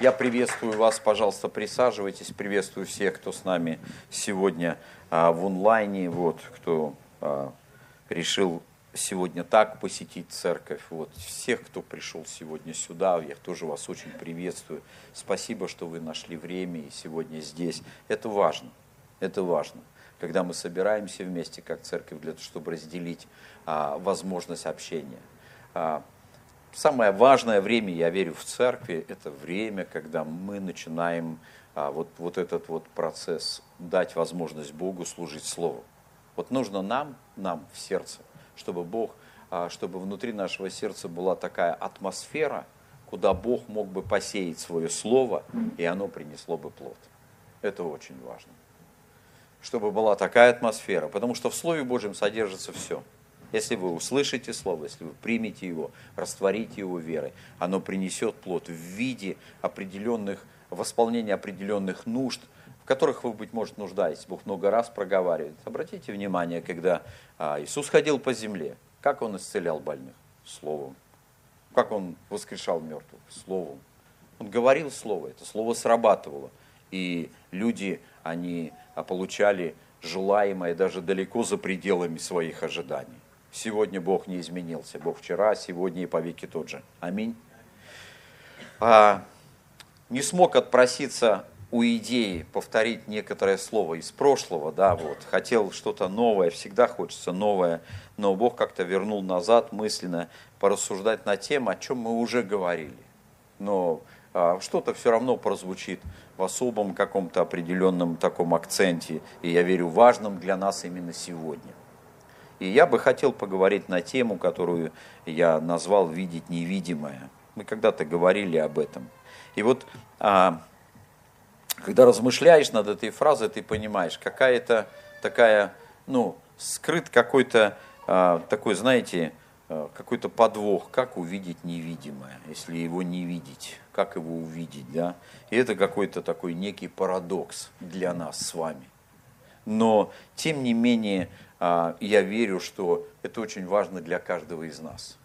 Я приветствую вас, пожалуйста, присаживайтесь. Приветствую всех, кто с нами сегодня а, в онлайне, вот, кто а, решил сегодня так посетить церковь. Вот, всех, кто пришел сегодня сюда, я тоже вас очень приветствую. Спасибо, что вы нашли время и сегодня здесь. Это важно, это важно. Когда мы собираемся вместе как церковь для того, чтобы разделить а, возможность общения. А, самое важное время, я верю, в церкви, это время, когда мы начинаем а, вот, вот этот вот процесс, дать возможность Богу служить Словом. Вот нужно нам, нам в сердце, чтобы Бог, а, чтобы внутри нашего сердца была такая атмосфера, куда Бог мог бы посеять свое Слово, и оно принесло бы плод. Это очень важно. Чтобы была такая атмосфера, потому что в Слове Божьем содержится все – если вы услышите Слово, если вы примете его, растворите его верой, оно принесет плод в виде определенных, восполнения определенных нужд, в которых вы, быть может, нуждаетесь. Бог много раз проговаривает. Обратите внимание, когда а, Иисус ходил по земле, как Он исцелял больных? Словом. Как Он воскрешал мертвых? Словом. Он говорил Слово, это Слово срабатывало. И люди, они а, получали желаемое даже далеко за пределами своих ожиданий. Сегодня Бог не изменился. Бог вчера, сегодня и по веки тот же. Аминь. А, не смог отпроситься у идеи повторить некоторое слово из прошлого, да, вот, хотел что-то новое, всегда хочется новое, но Бог как-то вернул назад мысленно порассуждать на тему, о чем мы уже говорили. Но а, что-то все равно прозвучит в особом каком-то определенном таком акценте, и я верю, важном для нас именно сегодня. И я бы хотел поговорить на тему, которую я назвал «видеть невидимое». Мы когда-то говорили об этом. И вот, а, когда размышляешь над этой фразой, ты понимаешь, какая-то такая, ну, скрыт какой-то а, такой, знаете, а, какой-то подвох, как увидеть невидимое, если его не видеть, как его увидеть, да? И это какой-то такой некий парадокс для нас с вами. Но, тем не менее, а, я верю, что это очень важно для каждого из нас,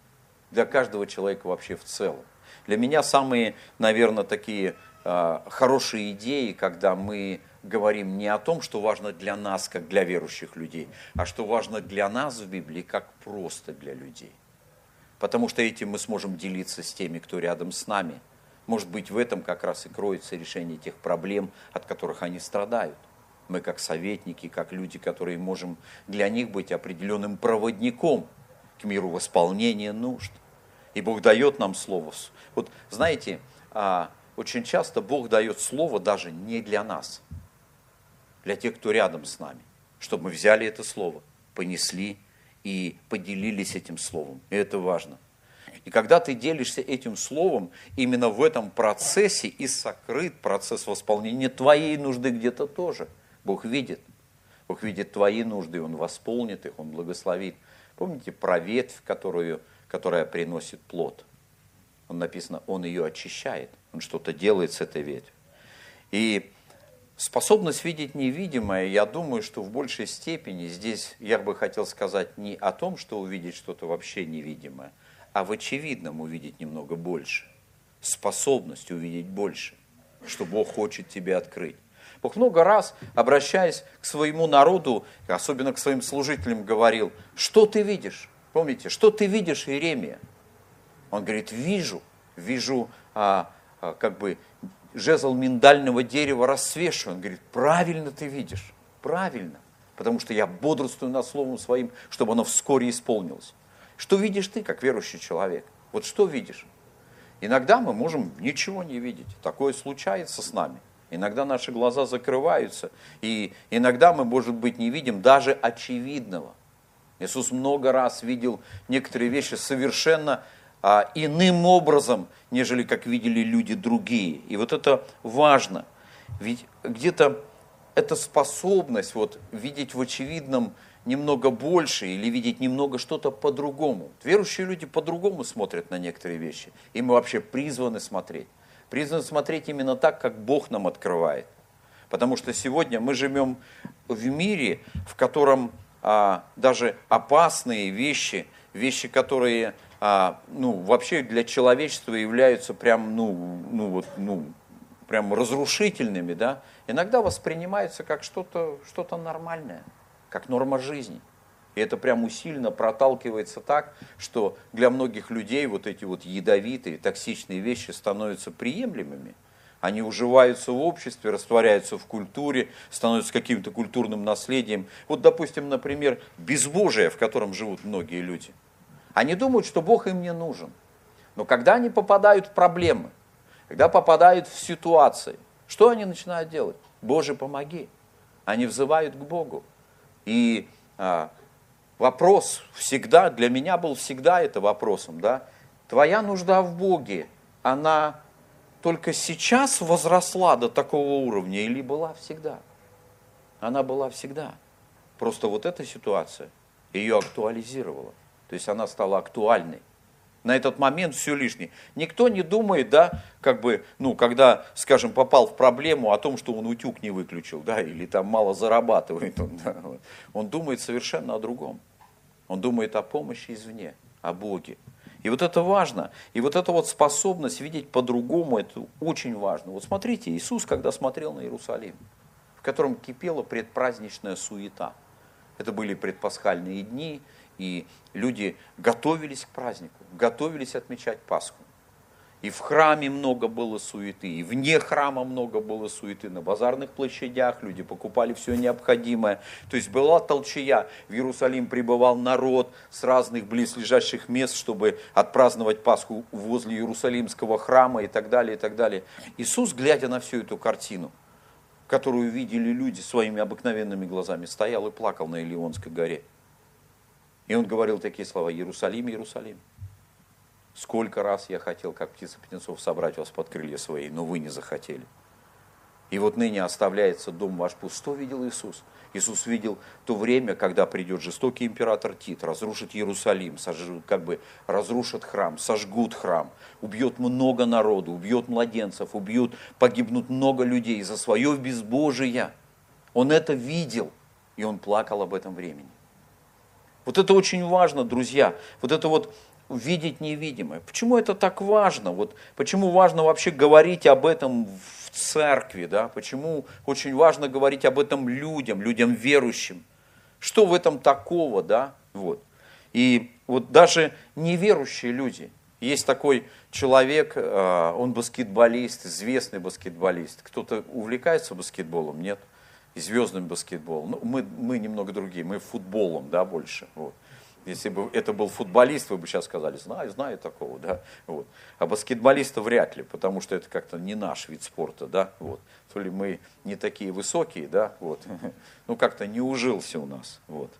для каждого человека вообще в целом. Для меня самые, наверное, такие а, хорошие идеи, когда мы говорим не о том, что важно для нас, как для верующих людей, а что важно для нас в Библии, как просто для людей. Потому что этим мы сможем делиться с теми, кто рядом с нами. Может быть, в этом как раз и кроется решение тех проблем, от которых они страдают. Мы как советники, как люди, которые можем для них быть определенным проводником к миру восполнения нужд. И Бог дает нам слово. Вот знаете, а, очень часто Бог дает слово даже не для нас, для тех, кто рядом с нами, чтобы мы взяли это слово, понесли и поделились этим словом. И это важно. И когда ты делишься этим словом, именно в этом процессе и сокрыт процесс восполнения твоей нужды где-то тоже – Бог видит. Бог видит твои нужды, Он восполнит их, Он благословит. Помните про ветвь, которую, которая приносит плод? Он написано, Он ее очищает, Он что-то делает с этой ветвью. И способность видеть невидимое, я думаю, что в большей степени здесь я бы хотел сказать не о том, что увидеть что-то вообще невидимое, а в очевидном увидеть немного больше. Способность увидеть больше, что Бог хочет тебе открыть. Бог много раз, обращаясь к своему народу, особенно к своим служителям, говорил, что ты видишь? Помните, что ты видишь, Иеремия? Он говорит, вижу, вижу а, а, как бы жезл миндального дерева рассвешиваю. Он говорит, правильно ты видишь, правильно, потому что я бодрствую над словом своим, чтобы оно вскоре исполнилось. Что видишь ты, как верующий человек? Вот что видишь? Иногда мы можем ничего не видеть. Такое случается с нами. Иногда наши глаза закрываются, и иногда мы, может быть, не видим даже очевидного. Иисус много раз видел некоторые вещи совершенно а, иным образом, нежели как видели люди другие. И вот это важно. Ведь где-то эта способность вот, видеть в очевидном немного больше или видеть немного что-то по-другому. Верующие люди по-другому смотрят на некоторые вещи. И мы вообще призваны смотреть призван смотреть именно так, как Бог нам открывает. Потому что сегодня мы живем в мире, в котором а, даже опасные вещи, вещи, которые а, ну, вообще для человечества являются прям, ну, ну, вот, ну, прям разрушительными, да, иногда воспринимаются как что-то что нормальное, как норма жизни. И это прям усиленно проталкивается так, что для многих людей вот эти вот ядовитые, токсичные вещи становятся приемлемыми. Они уживаются в обществе, растворяются в культуре, становятся каким-то культурным наследием. Вот, допустим, например, безбожие, в котором живут многие люди. Они думают, что Бог им не нужен. Но когда они попадают в проблемы, когда попадают в ситуации, что они начинают делать? Боже, помоги. Они взывают к Богу. И а, вопрос всегда, для меня был всегда это вопросом, да, твоя нужда в Боге, она только сейчас возросла до такого уровня или была всегда? Она была всегда. Просто вот эта ситуация ее актуализировала. То есть она стала актуальной. На этот момент все лишнее. Никто не думает, да, как бы, ну, когда, скажем, попал в проблему о том, что он утюг не выключил, да, или там мало зарабатывает. Он, да, он думает совершенно о другом. Он думает о помощи извне, о Боге. И вот это важно. И вот эта вот способность видеть по-другому, это очень важно. Вот смотрите, Иисус, когда смотрел на Иерусалим, в котором кипела предпраздничная суета. Это были предпасхальные дни, и люди готовились к празднику, готовились отмечать Пасху. И в храме много было суеты, и вне храма много было суеты. На базарных площадях люди покупали все необходимое. То есть была толчая. В Иерусалим прибывал народ с разных близлежащих мест, чтобы отпраздновать Пасху возле Иерусалимского храма и так далее, и так далее. Иисус, глядя на всю эту картину, которую видели люди своими обыкновенными глазами, стоял и плакал на Илионской горе. И он говорил такие слова, Иерусалим, Иерусалим. Сколько раз я хотел, как птица птенцов, собрать вас под крылья свои, но вы не захотели. И вот ныне оставляется дом ваш пуст. Что видел Иисус? Иисус видел то время, когда придет жестокий император Тит, разрушит Иерусалим, сожжут, как бы разрушат храм, сожгут храм, убьет много народу, убьет младенцев, убьют, погибнут много людей за свое безбожие. Он это видел, и он плакал об этом времени. Вот это очень важно, друзья. Вот это вот видеть невидимое. Почему это так важно? Вот почему важно вообще говорить об этом в церкви, да? Почему очень важно говорить об этом людям, людям верующим? Что в этом такого, да? Вот. И вот даже неверующие люди. Есть такой человек, э, он баскетболист, известный баскетболист. Кто-то увлекается баскетболом, нет? И звездным баскетболом. Ну, мы, мы немного другие, мы футболом, да, больше. Вот. Если бы это был футболист, вы бы сейчас сказали, знаю, знаю такого, да, вот. А баскетболиста вряд ли, потому что это как-то не наш вид спорта, да, вот. То ли мы не такие высокие, да, вот. Ну, как-то не ужился у нас, вот.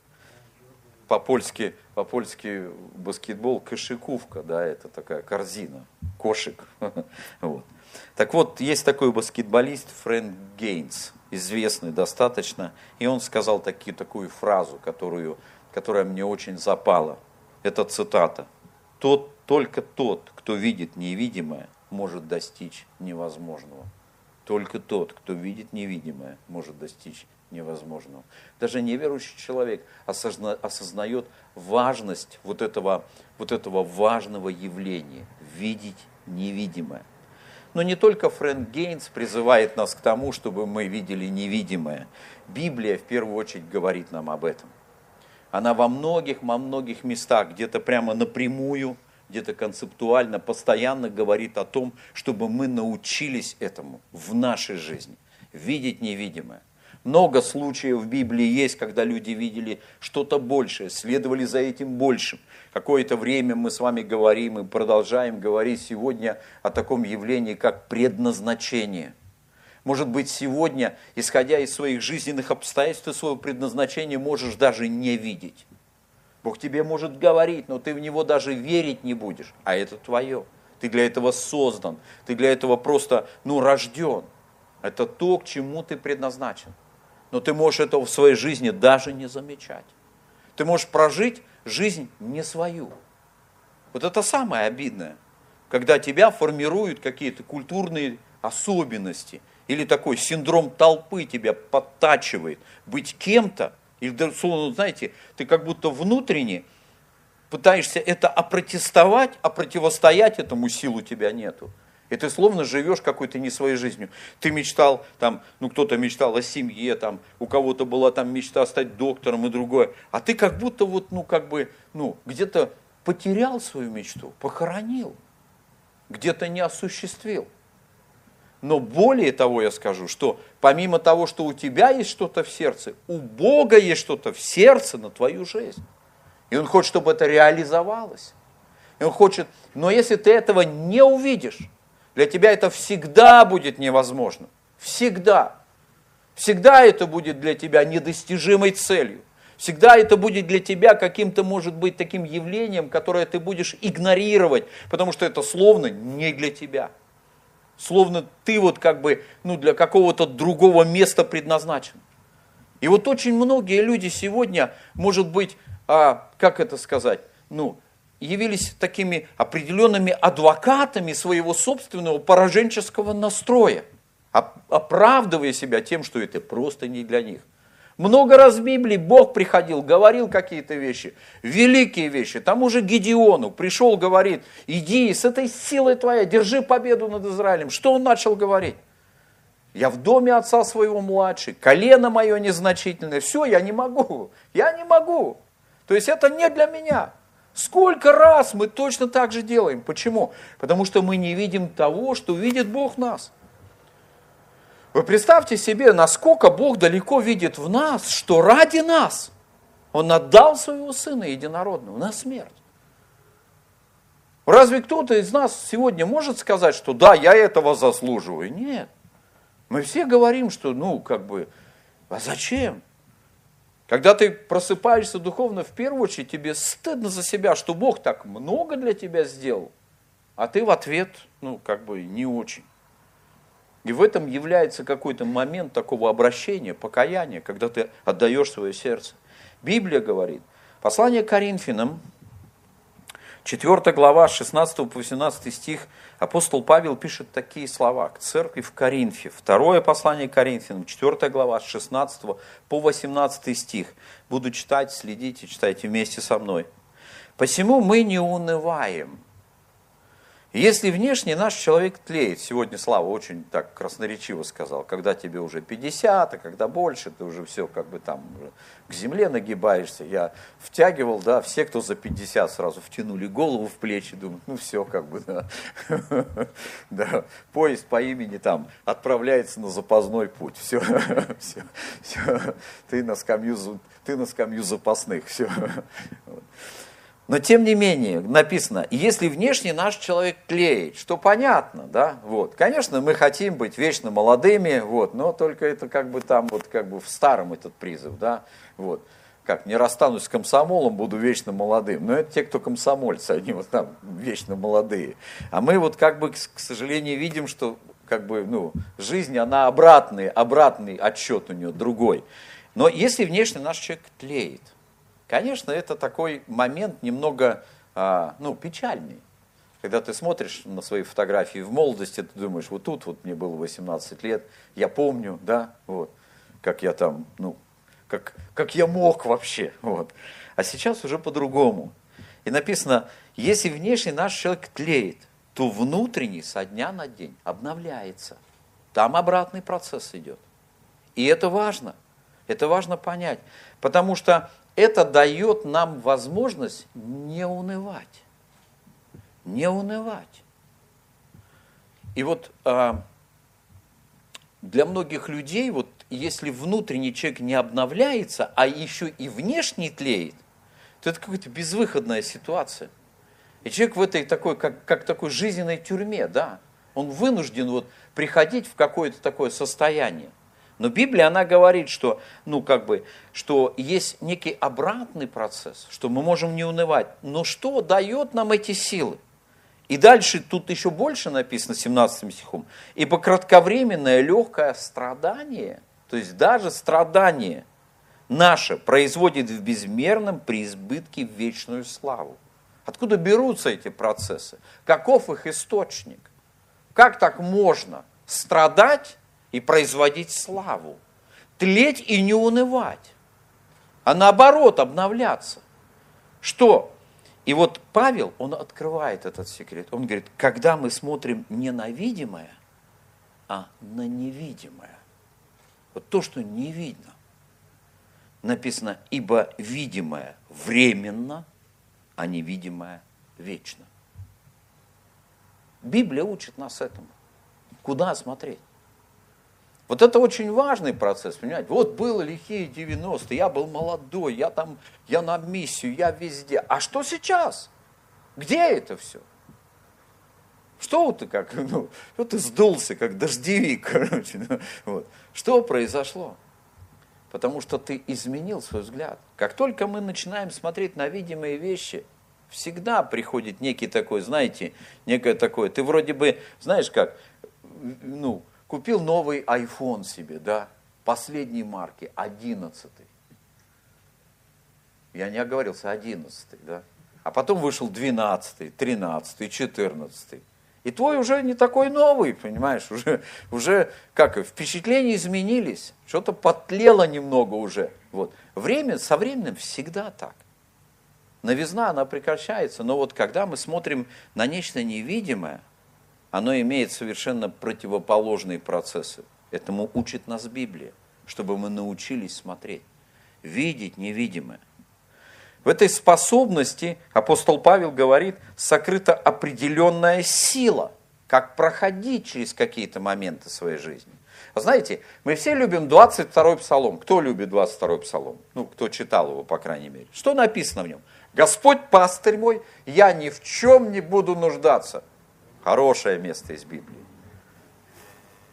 По-польски, по-польски баскетбол кошиковка, да, это такая корзина, кошек, вот. Так вот, есть такой баскетболист Фрэнк Гейнс, известный достаточно, и он сказал таки, такую фразу, которую которая мне очень запала. Это цитата. Тот, только тот, кто видит невидимое, может достичь невозможного. Только тот, кто видит невидимое, может достичь невозможного. Даже неверующий человек осозна, осознает важность вот этого, вот этого важного явления – видеть невидимое. Но не только Фрэнк Гейнс призывает нас к тому, чтобы мы видели невидимое. Библия в первую очередь говорит нам об этом – она во многих, во многих местах, где-то прямо напрямую, где-то концептуально, постоянно говорит о том, чтобы мы научились этому в нашей жизни, видеть невидимое. Много случаев в Библии есть, когда люди видели что-то большее, следовали за этим большим. Какое-то время мы с вами говорим и продолжаем говорить сегодня о таком явлении, как предназначение – может быть, сегодня, исходя из своих жизненных обстоятельств, ты свое предназначение можешь даже не видеть. Бог тебе может говорить, но ты в него даже верить не будешь, а это твое. Ты для этого создан, ты для этого просто, ну, рожден. Это то, к чему ты предназначен. Но ты можешь этого в своей жизни даже не замечать. Ты можешь прожить жизнь не свою. Вот это самое обидное, когда тебя формируют какие-то культурные особенности – или такой синдром толпы тебя подтачивает быть кем-то, или, словно, знаете, ты как будто внутренне пытаешься это опротестовать, а противостоять этому силу тебя нету. И ты словно живешь какой-то не своей жизнью. Ты мечтал, там, ну кто-то мечтал о семье, там, у кого-то была там мечта стать доктором и другое. А ты как будто вот, ну как бы, ну где-то потерял свою мечту, похоронил, где-то не осуществил. Но более того я скажу, что помимо того, что у тебя есть что-то в сердце, у Бога есть что-то в сердце на твою жизнь. И Он хочет, чтобы это реализовалось. И Он хочет, но если ты этого не увидишь, для тебя это всегда будет невозможно. Всегда. Всегда это будет для тебя недостижимой целью. Всегда это будет для тебя каким-то, может быть, таким явлением, которое ты будешь игнорировать, потому что это словно не для тебя. Словно ты вот как бы ну, для какого-то другого места предназначен. И вот очень многие люди сегодня, может быть, а, как это сказать, ну, явились такими определенными адвокатами своего собственного пораженческого настроя, оправдывая себя тем, что это просто не для них. Много раз в Библии Бог приходил, говорил какие-то вещи, великие вещи. Там уже Гедеону пришел, говорит, иди с этой силой твоей, держи победу над Израилем. Что он начал говорить? Я в доме отца своего младший, колено мое незначительное, все, я не могу, я не могу. То есть это не для меня. Сколько раз мы точно так же делаем. Почему? Потому что мы не видим того, что видит Бог нас. Вы представьте себе, насколько Бог далеко видит в нас, что ради нас Он отдал своего Сына Единородного на смерть. Разве кто-то из нас сегодня может сказать, что да, я этого заслуживаю? Нет. Мы все говорим, что ну, как бы, а зачем? Когда ты просыпаешься духовно, в первую очередь тебе стыдно за себя, что Бог так много для тебя сделал, а ты в ответ, ну, как бы не очень. И в этом является какой-то момент такого обращения, покаяния, когда ты отдаешь свое сердце. Библия говорит, послание Коринфянам, 4 глава, 16 по 18 стих, апостол Павел пишет такие слова к церкви в Коринфе. Второе послание Коринфянам, 4 глава, с 16 по 18 стих. Буду читать, следите, читайте вместе со мной. «Посему мы не унываем, если внешне наш человек тлеет, сегодня Слава очень так красноречиво сказал, когда тебе уже 50, а когда больше, ты уже все как бы там к земле нагибаешься. Я втягивал, да, все, кто за 50 сразу втянули голову в плечи, думают, ну все как бы, да. Поезд по имени там отправляется на запасной путь, все, все, все. Ты на скамью, ты на скамью запасных, все. Но тем не менее, написано, если внешне наш человек клеит, что понятно, да, вот. Конечно, мы хотим быть вечно молодыми, вот, но только это как бы там, вот как бы в старом этот призыв, да, вот. Как, не расстанусь с комсомолом, буду вечно молодым. Но это те, кто комсомольцы, они вот там вечно молодые. А мы вот как бы, к сожалению, видим, что как бы, ну, жизнь, она обратный, обратный отсчет у нее, другой. Но если внешне наш человек тлеет, Конечно, это такой момент немного а, ну, печальный. Когда ты смотришь на свои фотографии в молодости, ты думаешь, вот тут вот мне было 18 лет, я помню, да, вот, как я там, ну, как, как я мог вообще, вот. А сейчас уже по-другому. И написано, если внешний наш человек тлеет, то внутренний со дня на день обновляется. Там обратный процесс идет. И это важно. Это важно понять. Потому что это дает нам возможность не унывать. Не унывать. И вот а, для многих людей, вот если внутренний человек не обновляется, а еще и внешний тлеет, то это какая-то безвыходная ситуация. И человек в этой такой, как, как такой жизненной тюрьме, да, он вынужден вот приходить в какое-то такое состояние. Но Библия, она говорит, что, ну, как бы, что есть некий обратный процесс, что мы можем не унывать. Но что дает нам эти силы? И дальше тут еще больше написано 17 стихом. Ибо кратковременное легкое страдание, то есть даже страдание наше производит в безмерном преизбытке вечную славу. Откуда берутся эти процессы? Каков их источник? Как так можно страдать и производить славу. Тлеть и не унывать, а наоборот обновляться. Что? И вот Павел, он открывает этот секрет. Он говорит, когда мы смотрим не на видимое, а на невидимое. Вот то, что не видно. Написано, ибо видимое временно, а невидимое вечно. Библия учит нас этому. Куда смотреть? Вот это очень важный процесс, понимаете? Вот было лихие 90-е, я был молодой, я там, я на миссию, я везде. А что сейчас? Где это все? Что ты как, ну, что ты сдулся, как дождевик, короче, ну, вот. Что произошло? Потому что ты изменил свой взгляд. Как только мы начинаем смотреть на видимые вещи, всегда приходит некий такой, знаете, некое такое, ты вроде бы, знаешь как, ну, Купил новый iPhone себе, да, последней марки, одиннадцатый. Я не оговорился, одиннадцатый, да. А потом вышел двенадцатый, тринадцатый, четырнадцатый. И твой уже не такой новый, понимаешь, уже, уже как впечатления изменились, что-то потлело немного уже. Вот. Время со временем всегда так. Новизна, она прекращается, но вот когда мы смотрим на нечто невидимое – оно имеет совершенно противоположные процессы. Этому учит нас Библия, чтобы мы научились смотреть, видеть невидимое. В этой способности апостол Павел говорит, сокрыта определенная сила, как проходить через какие-то моменты своей жизни. знаете, мы все любим 22-й псалом. Кто любит 22-й псалом? Ну, кто читал его, по крайней мере. Что написано в нем? Господь пастырь мой, я ни в чем не буду нуждаться. Хорошее место из Библии.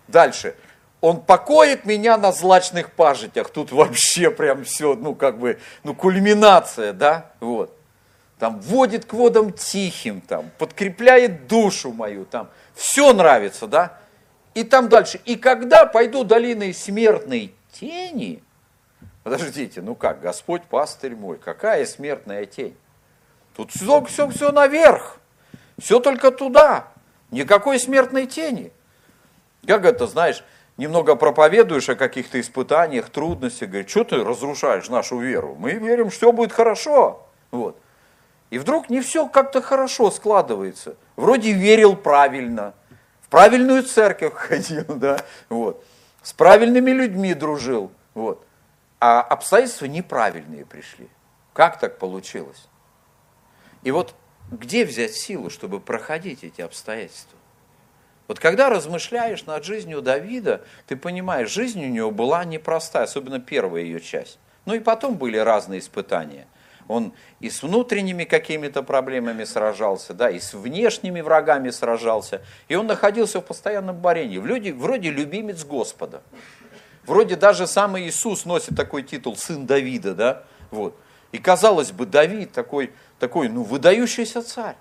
Дальше. Он покоит меня на злачных пажитях. Тут вообще прям все, ну как бы, ну кульминация, да, вот. Там водит к водам тихим, там, подкрепляет душу мою, там, все нравится, да. И там дальше. И когда пойду долиной смертной тени, подождите, ну как, Господь пастырь мой, какая смертная тень? Тут все, все, все наверх, все только туда. Никакой смертной тени. Как это, знаешь, немного проповедуешь о каких-то испытаниях, трудностях, говоришь, что ты разрушаешь нашу веру? Мы верим, все будет хорошо. Вот. И вдруг не все как-то хорошо складывается. Вроде верил правильно, в правильную церковь ходил, да, вот, с правильными людьми дружил, вот. А обстоятельства неправильные пришли. Как так получилось? И вот где взять силу, чтобы проходить эти обстоятельства? Вот когда размышляешь над жизнью Давида, ты понимаешь, жизнь у него была непростая, особенно первая ее часть. Ну и потом были разные испытания. Он и с внутренними какими-то проблемами сражался, да, и с внешними врагами сражался. И он находился в постоянном борении. Вроде, вроде любимец Господа. Вроде даже сам Иисус носит такой титул «сын Давида», да, вот. И казалось бы, Давид такой такой, ну, выдающийся царь.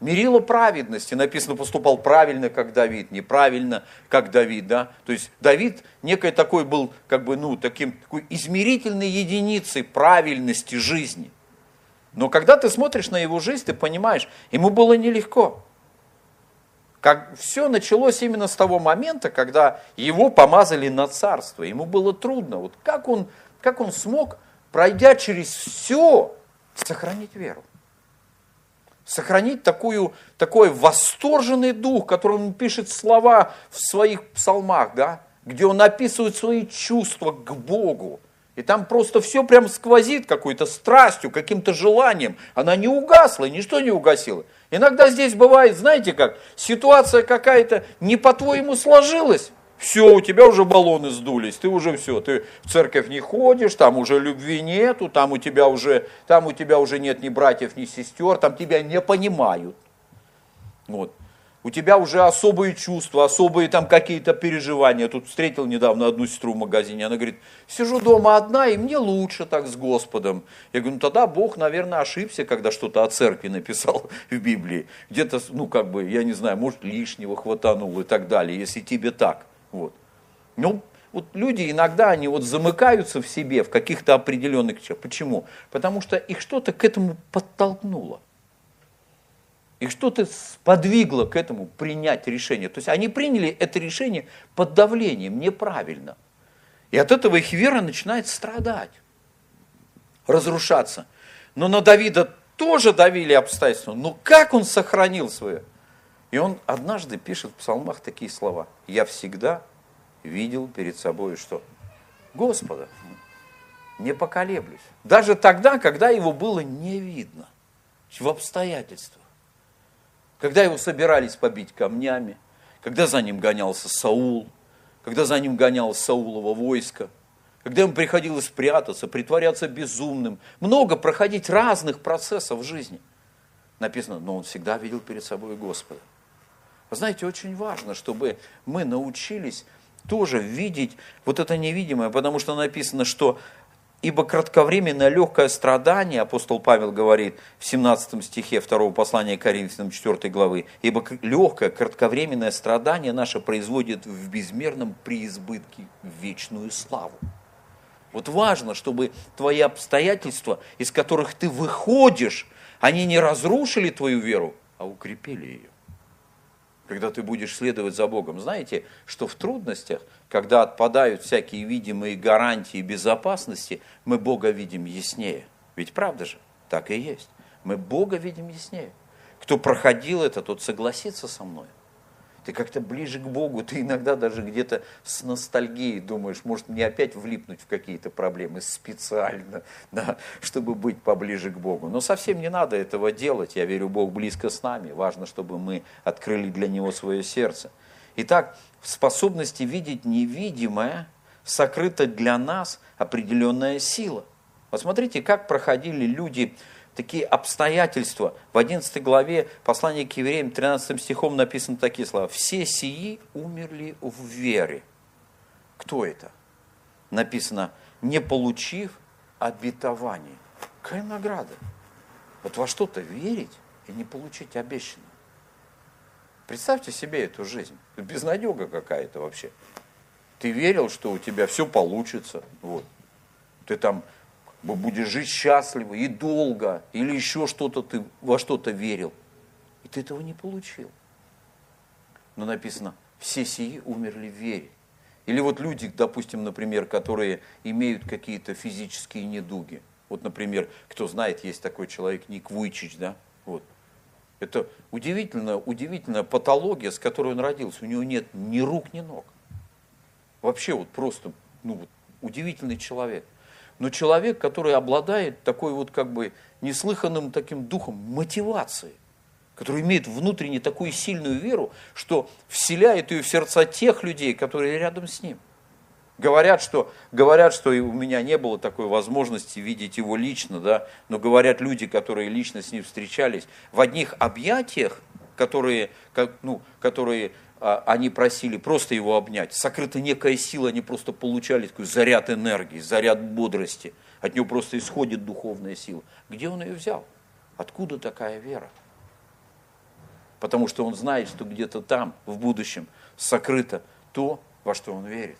Мерило праведности, написано, поступал правильно, как Давид, неправильно, как Давид, да. То есть Давид некой такой был, как бы, ну, таким, такой измерительной единицей правильности жизни. Но когда ты смотришь на его жизнь, ты понимаешь, ему было нелегко. Как все началось именно с того момента, когда его помазали на царство. Ему было трудно. Вот как он, как он смог, пройдя через все, сохранить веру? Сохранить такую, такой восторженный дух, которым он пишет слова в своих псалмах, да, где он описывает свои чувства к Богу. И там просто все прям сквозит какой-то страстью, каким-то желанием. Она не угасла, ничто не угасило. Иногда здесь бывает, знаете как, ситуация какая-то не по-твоему сложилась, все, у тебя уже баллоны сдулись, ты уже все, ты в церковь не ходишь, там уже любви нету, там у тебя уже, там у тебя уже нет ни братьев, ни сестер, там тебя не понимают. Вот. У тебя уже особые чувства, особые там какие-то переживания. Я тут встретил недавно одну сестру в магазине, она говорит, сижу дома одна, и мне лучше так с Господом. Я говорю, ну тогда Бог, наверное, ошибся, когда что-то о церкви написал в Библии. Где-то, ну как бы, я не знаю, может лишнего хватанул и так далее, если тебе так. Вот. Ну, вот люди иногда, они вот замыкаются в себе, в каких-то определенных вещах. Почему? Потому что их что-то к этому подтолкнуло. Их что-то сподвигло к этому принять решение. То есть они приняли это решение под давлением, неправильно. И от этого их вера начинает страдать, разрушаться. Но на Давида тоже давили обстоятельства. Но как он сохранил свое? И он однажды пишет в псалмах такие слова. Я всегда видел перед собой что? Господа. Не поколеблюсь. Даже тогда, когда его было не видно. В обстоятельствах. Когда его собирались побить камнями, когда за ним гонялся Саул, когда за ним гонялось Саулово войско, когда ему приходилось прятаться, притворяться безумным, много проходить разных процессов в жизни. Написано, но он всегда видел перед собой Господа. Вы знаете, очень важно, чтобы мы научились тоже видеть вот это невидимое, потому что написано, что Ибо кратковременное легкое страдание, апостол Павел говорит в 17 стихе 2 послания Коринфянам 4 главы, ибо легкое кратковременное страдание наше производит в безмерном преизбытке вечную славу. Вот важно, чтобы твои обстоятельства, из которых ты выходишь, они не разрушили твою веру, а укрепили ее когда ты будешь следовать за Богом. Знаете, что в трудностях, когда отпадают всякие видимые гарантии безопасности, мы Бога видим яснее. Ведь правда же? Так и есть. Мы Бога видим яснее. Кто проходил это, тот согласится со мной ты как-то ближе к Богу, ты иногда даже где-то с ностальгией думаешь, может мне опять влипнуть в какие-то проблемы специально, да, чтобы быть поближе к Богу. Но совсем не надо этого делать, я верю, Бог близко с нами, важно, чтобы мы открыли для Него свое сердце. Итак, в способности видеть невидимое сокрыта для нас определенная сила. Посмотрите, как проходили люди такие обстоятельства. В 11 главе послания к евреям 13 стихом написаны такие слова. «Все сии умерли в вере». Кто это? Написано, не получив обетований. Какая награда? Вот во что-то верить и не получить обещанное. Представьте себе эту жизнь. Безнадега какая-то вообще. Ты верил, что у тебя все получится. Вот. Ты там будешь жить счастливо и долго, или еще что-то ты во что-то верил. И ты этого не получил. Но написано, все сии умерли в вере. Или вот люди, допустим, например, которые имеют какие-то физические недуги. Вот, например, кто знает, есть такой человек Ник Вуйчич, да? Вот. Это удивительная, удивительная патология, с которой он родился. У него нет ни рук, ни ног. Вообще вот просто ну, вот, удивительный человек – но человек, который обладает такой вот как бы неслыханным таким духом мотивации, который имеет внутренне такую сильную веру, что вселяет ее в сердца тех людей, которые рядом с ним. Говорят, что, говорят, что у меня не было такой возможности видеть его лично, да, но говорят люди, которые лично с ним встречались, в одних объятиях, которые, как, ну, которые они просили просто его обнять. Сокрыта некая сила, они просто получали такой заряд энергии, заряд бодрости. От него просто исходит духовная сила. Где он ее взял? Откуда такая вера? Потому что он знает, что где-то там, в будущем, сокрыто то, во что он верит.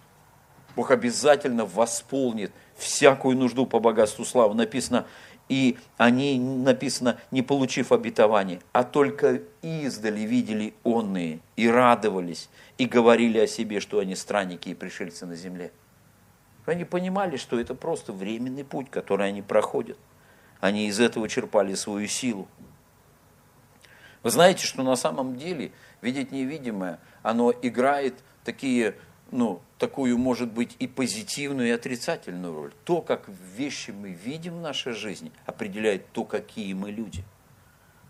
Бог обязательно восполнит всякую нужду по богатству славы. Написано, и они, написано, не получив обетования, а только издали видели онные и радовались, и говорили о себе, что они странники и пришельцы на земле. Они понимали, что это просто временный путь, который они проходят. Они из этого черпали свою силу. Вы знаете, что на самом деле видеть невидимое, оно играет такие ну, такую, может быть, и позитивную, и отрицательную роль. То, как вещи мы видим в нашей жизни, определяет то, какие мы люди.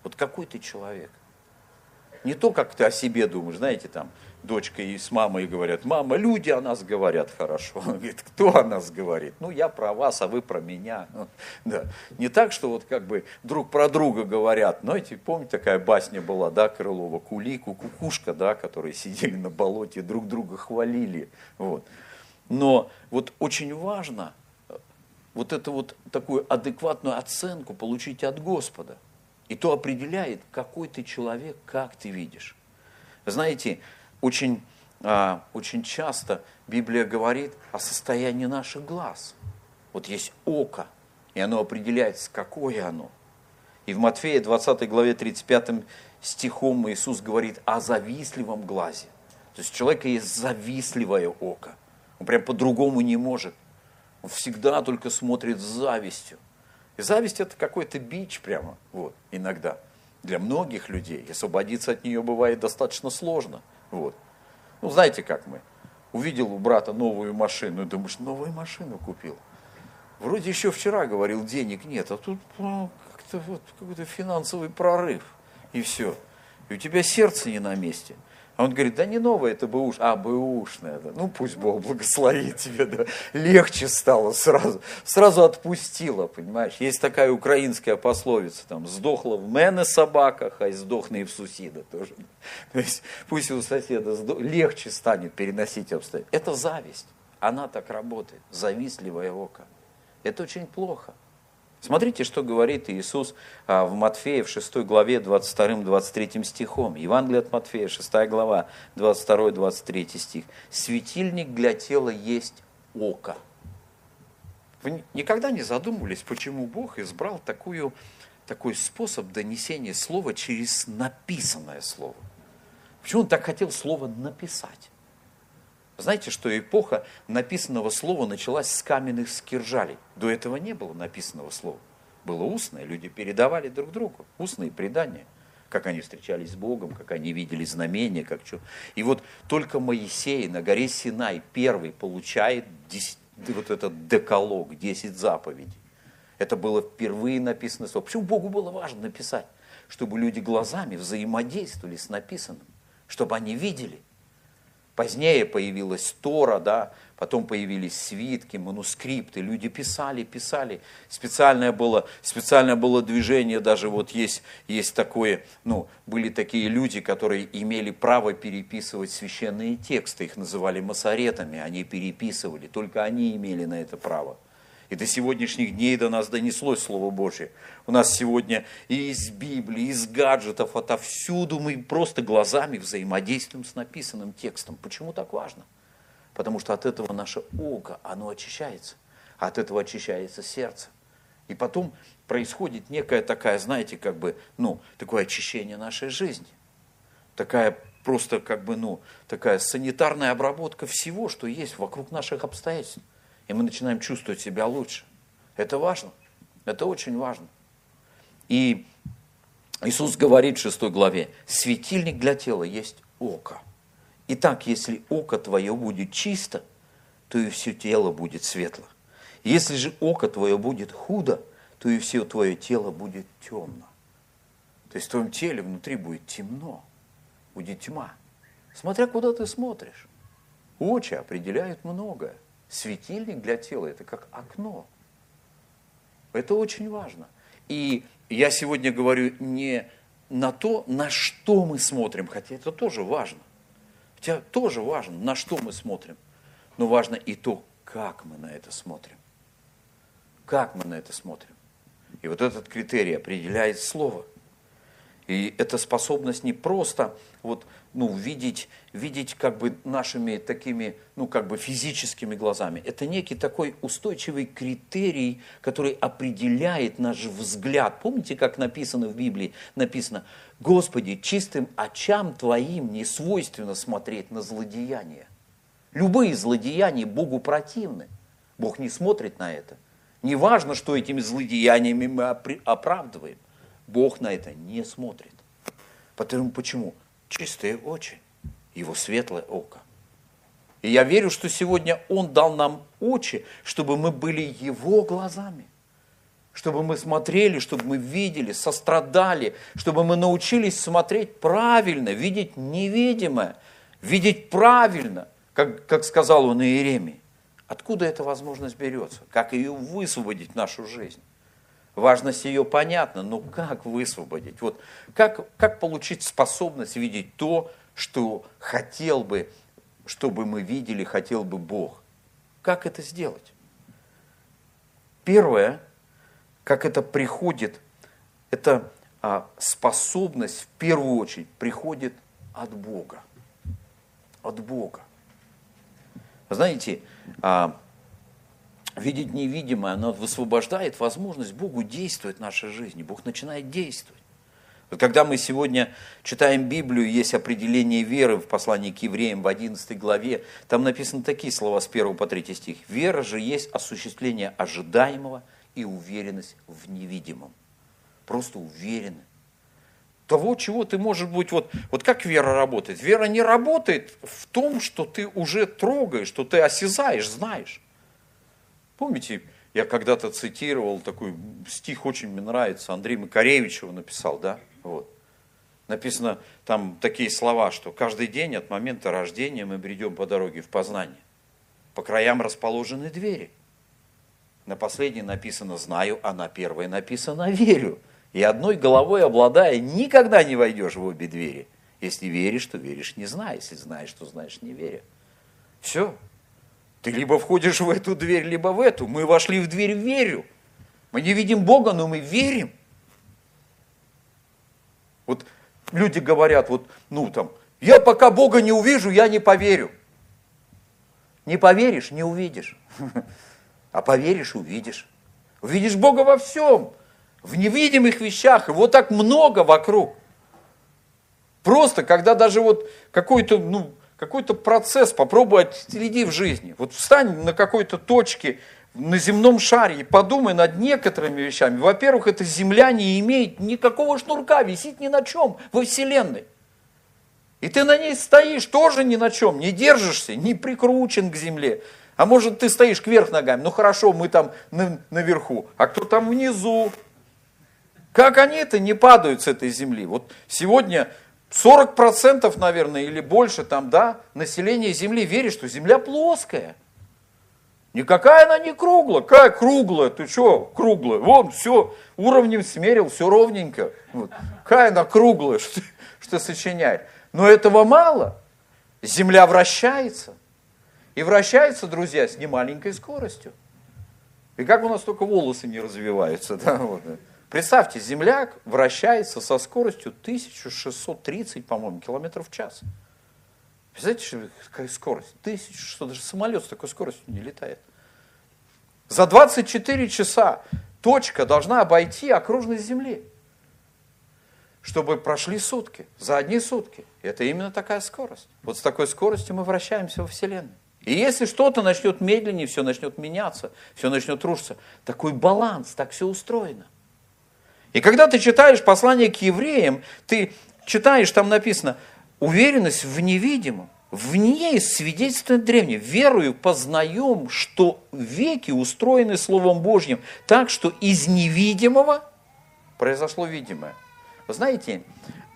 Вот какой ты человек. Не то, как ты о себе думаешь, знаете, там, дочка и с мамой говорят, мама, люди о нас говорят хорошо. Он говорит, кто о нас говорит? Ну, я про вас, а вы про меня. Да. Не так, что вот как бы друг про друга говорят. Знаете, помните, такая басня была, да, Крылова, Кулику, Кукушка, да, которые сидели на болоте, друг друга хвалили. Вот. Но вот очень важно э, вот эту вот такую адекватную оценку получить от Господа. И то определяет, какой ты человек, как ты видишь. Знаете, очень, а, очень часто Библия говорит о состоянии наших глаз. Вот есть око, и оно определяется, какое оно. И в Матфея 20 главе 35 стихом Иисус говорит о завистливом глазе. То есть у человека есть завистливое око. Он прям по-другому не может. Он всегда только смотрит с завистью. И зависть это какой-то бич прямо, вот, иногда. Для многих людей освободиться от нее бывает достаточно сложно. Вот. Ну, знаете, как мы. Увидел у брата новую машину, и думаешь, новую машину купил. Вроде еще вчера говорил, денег нет, а тут ну, как-то вот какой-то финансовый прорыв, и все. И у тебя сердце не на месте. А он говорит, да не новое, это бэуш, а бэушное, да. ну пусть Бог благословит тебе, да. легче стало сразу, сразу отпустило, понимаешь. Есть такая украинская пословица, там, сдохла в мене собака, хай сдохне и в суседа тоже. То есть пусть у соседа сдох... легче станет переносить обстоятельства. Это зависть, она так работает, завистливое око. Это очень плохо. Смотрите, что говорит Иисус а, в Матфея в 6 главе 22-23 стихом. Евангелие от Матфея, 6 глава, 22-23 стих. «Светильник для тела есть око». Вы никогда не задумывались, почему Бог избрал такую, такой способ донесения слова через написанное слово? Почему Он так хотел слово написать? Знаете, что эпоха написанного слова началась с каменных скиржалей. До этого не было написанного слова. Было устное, люди передавали друг другу, устные предания. Как они встречались с Богом, как они видели знамения, как что. И вот только Моисей на горе Синай первый получает 10, вот этот деколог, 10 заповедей. Это было впервые написано слово. Почему Богу было важно написать? Чтобы люди глазами взаимодействовали с написанным, чтобы они видели. Позднее появилась Тора, да, потом появились свитки, манускрипты, люди писали, писали. Специальное было, специальное было движение, даже вот есть, есть такое, ну, были такие люди, которые имели право переписывать священные тексты, их называли масоретами, они переписывали, только они имели на это право. И до сегодняшних дней до нас донеслось Слово Божье. У нас сегодня и из Библии, и из гаджетов, отовсюду мы просто глазами взаимодействуем с написанным текстом. Почему так важно? Потому что от этого наше око, оно очищается. От этого очищается сердце. И потом происходит некая такая, знаете, как бы, ну, такое очищение нашей жизни. Такая просто как бы, ну, такая санитарная обработка всего, что есть вокруг наших обстоятельств и мы начинаем чувствовать себя лучше. Это важно, это очень важно. И Иисус говорит в 6 главе, светильник для тела есть око. Итак, если око твое будет чисто, то и все тело будет светло. Если же око твое будет худо, то и все твое тело будет темно. То есть в твоем теле внутри будет темно, будет тьма. Смотря куда ты смотришь. Очи определяют многое. Светильник для тела – это как окно. Это очень важно. И я сегодня говорю не на то, на что мы смотрим, хотя это тоже важно. Хотя тоже важно, на что мы смотрим. Но важно и то, как мы на это смотрим. Как мы на это смотрим. И вот этот критерий определяет слово – и эта способность не просто вот, ну, видеть, видеть как бы нашими такими, ну, как бы физическими глазами. Это некий такой устойчивый критерий, который определяет наш взгляд. Помните, как написано в Библии? Написано, Господи, чистым очам Твоим не свойственно смотреть на злодеяния. Любые злодеяния Богу противны. Бог не смотрит на это. Не важно, что этими злодеяниями мы оправдываем. Бог на это не смотрит. Потому почему? Чистые очи, его светлое око. И я верю, что сегодня Он дал нам очи, чтобы мы были Его глазами. Чтобы мы смотрели, чтобы мы видели, сострадали, чтобы мы научились смотреть правильно, видеть невидимое, видеть правильно, как, как сказал он Иеремии. Откуда эта возможность берется? Как ее высвободить в нашу жизнь? Важность ее понятна, но как высвободить? Вот как, как получить способность видеть то, что хотел бы, чтобы мы видели, хотел бы Бог? Как это сделать? Первое, как это приходит, это а, способность в первую очередь приходит от Бога. От Бога. Знаете, а, видеть невидимое, оно высвобождает возможность Богу действовать в нашей жизни. Бог начинает действовать. Вот когда мы сегодня читаем Библию, есть определение веры в послании к евреям в 11 главе, там написаны такие слова с 1 по 3 стих. «Вера же есть осуществление ожидаемого и уверенность в невидимом. Просто уверены. Того, чего ты можешь быть, вот, вот как вера работает? Вера не работает в том, что ты уже трогаешь, что ты осязаешь, знаешь. Помните, я когда-то цитировал такой стих, очень мне нравится, Андрей Макаревич его написал, да? Вот. Написано там такие слова, что каждый день от момента рождения мы бредем по дороге в познание. По краям расположены двери. На последней написано «знаю», а на первой написано «верю». И одной головой обладая, никогда не войдешь в обе двери. Если веришь, то веришь не зная. Если знаешь, то знаешь не веря. Все. Ты либо входишь в эту дверь, либо в эту. Мы вошли в дверь верю. Мы не видим Бога, но мы верим. Вот люди говорят, вот, ну там, я пока Бога не увижу, я не поверю. Не поверишь, не увидишь. А поверишь, увидишь. Увидишь Бога во всем, в невидимых вещах. Его так много вокруг. Просто, когда даже вот какой-то, ну, какой-то процесс попробуй отследи в жизни. Вот встань на какой-то точке на земном шаре и подумай над некоторыми вещами. Во-первых, эта земля не имеет никакого шнурка, висит ни на чем во Вселенной. И ты на ней стоишь тоже ни на чем, не держишься, не прикручен к земле. А может ты стоишь кверх ногами, ну хорошо, мы там на, наверху, а кто там внизу? Как они это не падают с этой земли? Вот сегодня 40% наверное или больше там, да, населения земли верит, что земля плоская. Никакая она не круглая. Какая круглая? Ты что, круглая? Вон, все, уровнем смерил, все ровненько. Вот. Какая она круглая, что, что сочиняет. Но этого мало. Земля вращается. И вращается, друзья, с немаленькой скоростью. И как у нас только волосы не развиваются. Да? Вот. Представьте, Земля вращается со скоростью 1630, по-моему, километров в час. Представляете, какая скорость? 1600, даже самолет с такой скоростью не летает. За 24 часа точка должна обойти окружность Земли чтобы прошли сутки, за одни сутки. Это именно такая скорость. Вот с такой скоростью мы вращаемся во Вселенной. И если что-то начнет медленнее, все начнет меняться, все начнет рушиться. Такой баланс, так все устроено. И когда ты читаешь послание к евреям, ты читаешь, там написано, уверенность в невидимом, в ней свидетельствует древнее. Верою познаем, что веки устроены Словом Божьим так, что из невидимого произошло видимое. Вы знаете,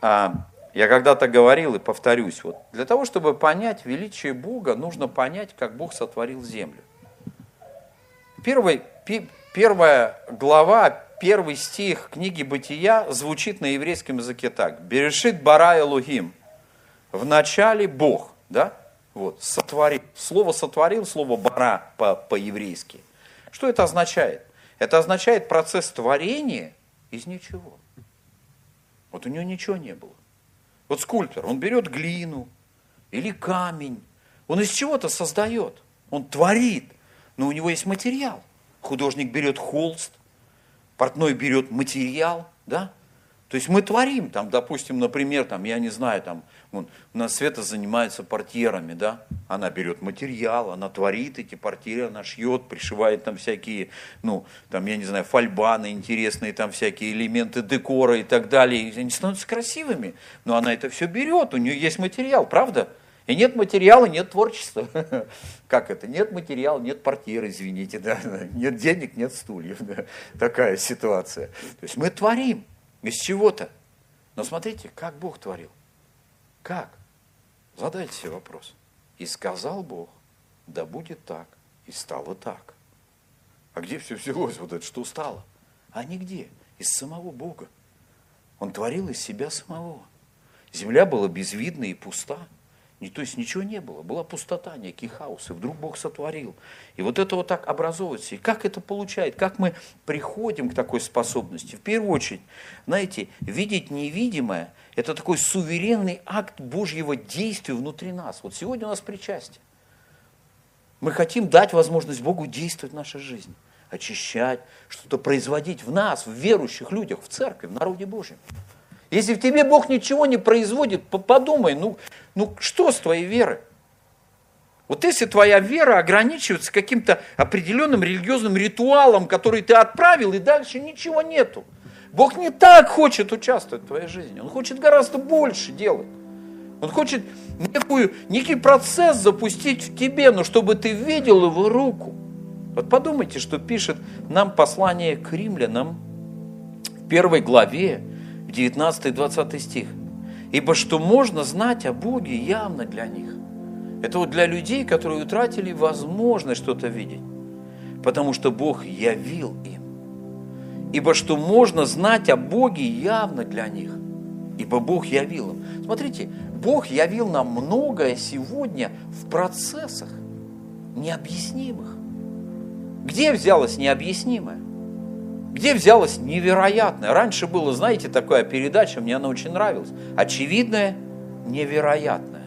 а, я когда-то говорил и повторюсь, вот для того, чтобы понять величие Бога, нужно понять, как Бог сотворил землю. Первый, первая глава, первый стих книги Бытия звучит на еврейском языке так. Берешит бара Элухим. Начале Бог, да? Вот, сотворил. Слово сотворил, слово бара по- по-еврейски. Что это означает? Это означает процесс творения из ничего. Вот у него ничего не было. Вот скульптор, он берет глину или камень, он из чего-то создает, он творит, но у него есть материал. Художник берет холст, портной берет материал, да, то есть мы творим, там, допустим, например, там, я не знаю, там, вон, у нас Света занимается портьерами, да, она берет материал, она творит эти портьеры, она шьет, пришивает там всякие, ну, там, я не знаю, фольбаны интересные, там всякие элементы декора и так далее, и они становятся красивыми, но она это все берет, у нее есть материал, правда? И нет материала, нет творчества. Как это? Нет материала, нет портьеры, извините, да? нет денег, нет стульев. Да? Такая ситуация. То есть мы творим из чего-то. Но смотрите, как Бог творил. Как? Задайте себе вопрос. И сказал Бог, да будет так, и стало так. А где все взялось, вот это, что стало? А нигде, из самого Бога. Он творил из себя самого. Земля была безвидна и пуста. То есть ничего не было, была пустота, некий хаос, и вдруг Бог сотворил. И вот это вот так образовывается. И как это получает, как мы приходим к такой способности? В первую очередь, знаете, видеть невидимое – это такой суверенный акт Божьего действия внутри нас. Вот сегодня у нас причастие. Мы хотим дать возможность Богу действовать в нашей жизни, очищать, что-то производить в нас, в верующих людях, в церкви, в народе Божьем. Если в тебе Бог ничего не производит, подумай, ну, ну что с твоей верой? Вот если твоя вера ограничивается каким-то определенным религиозным ритуалом, который ты отправил, и дальше ничего нету. Бог не так хочет участвовать в твоей жизни. Он хочет гораздо больше делать. Он хочет некую, некий процесс запустить в тебе, но чтобы ты видел его руку. Вот подумайте, что пишет нам послание к римлянам в первой главе, 19-20 стих. «Ибо что можно знать о Боге явно для них». Это вот для людей, которые утратили возможность что-то видеть. Потому что Бог явил им. Ибо что можно знать о Боге явно для них. Ибо Бог явил им. Смотрите, Бог явил нам многое сегодня в процессах необъяснимых. Где взялось необъяснимое? Где взялось невероятное? Раньше было, знаете, такая передача, мне она очень нравилась. Очевидное, невероятное.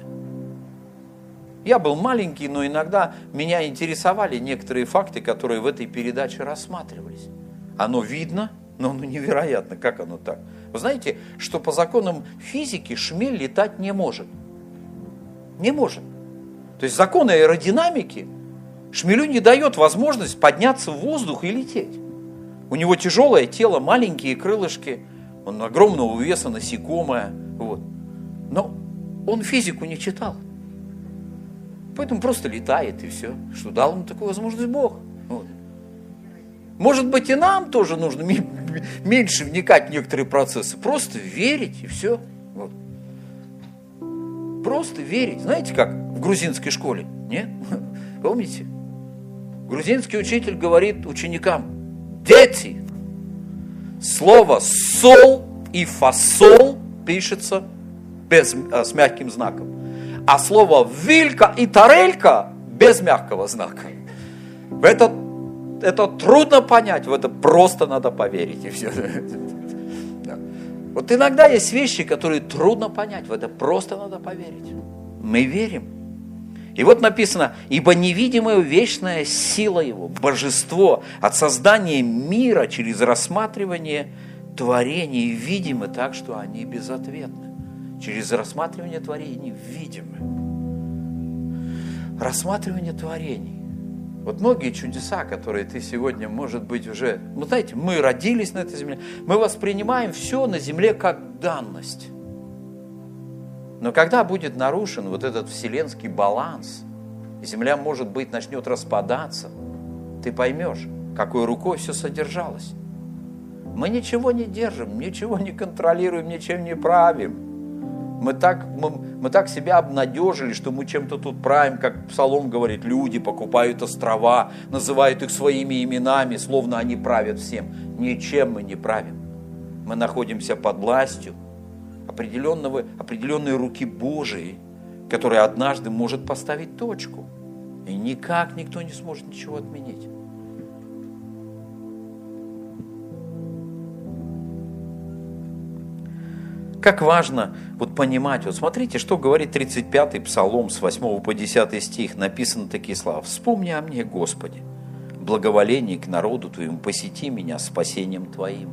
Я был маленький, но иногда меня интересовали некоторые факты, которые в этой передаче рассматривались. Оно видно, но оно невероятно. Как оно так? Вы знаете, что по законам физики шмель летать не может. Не может. То есть законы аэродинамики шмелю не дает возможность подняться в воздух и лететь. У него тяжелое тело, маленькие крылышки, он огромного веса, насекомое. Вот. Но он физику не читал. Поэтому просто летает и все. Что дал ему такую возможность Бог. Вот. Может быть, и нам тоже нужно меньше вникать в некоторые процессы. Просто верить и все. Вот. Просто верить. Знаете, как в грузинской школе? Нет? Помните? Грузинский учитель говорит ученикам, дети, слово сол и фасол пишется без, а, с мягким знаком а слово вилька и тарелька без мягкого знака. Это, это трудно понять, в это просто надо поверить и все. Вот иногда есть вещи, которые трудно понять, в это просто надо поверить. Мы верим. И вот написано, ибо невидимая вечная сила Его, божество от создания мира через рассматривание творений видимы так, что они безответны через рассматривание творений видимы. Рассматривание творений. Вот многие чудеса, которые ты сегодня, может быть, уже... Ну, знаете, мы родились на этой земле, мы воспринимаем все на земле как данность. Но когда будет нарушен вот этот вселенский баланс, и земля, может быть, начнет распадаться, ты поймешь, какой рукой все содержалось. Мы ничего не держим, ничего не контролируем, ничем не правим. Мы так, мы, мы так себя обнадежили, что мы чем-то тут правим, как Псалом говорит, люди покупают острова, называют их своими именами, словно они правят всем. Ничем мы не правим. Мы находимся под властью определенного, определенной руки Божией, которая однажды может поставить точку. И никак никто не сможет ничего отменить. Как важно вот понимать, вот смотрите, что говорит 35-й псалом с 8 по 10 стих, написаны такие слова. «Вспомни о мне, Господи, благоволение к народу Твоему, посети меня спасением Твоим.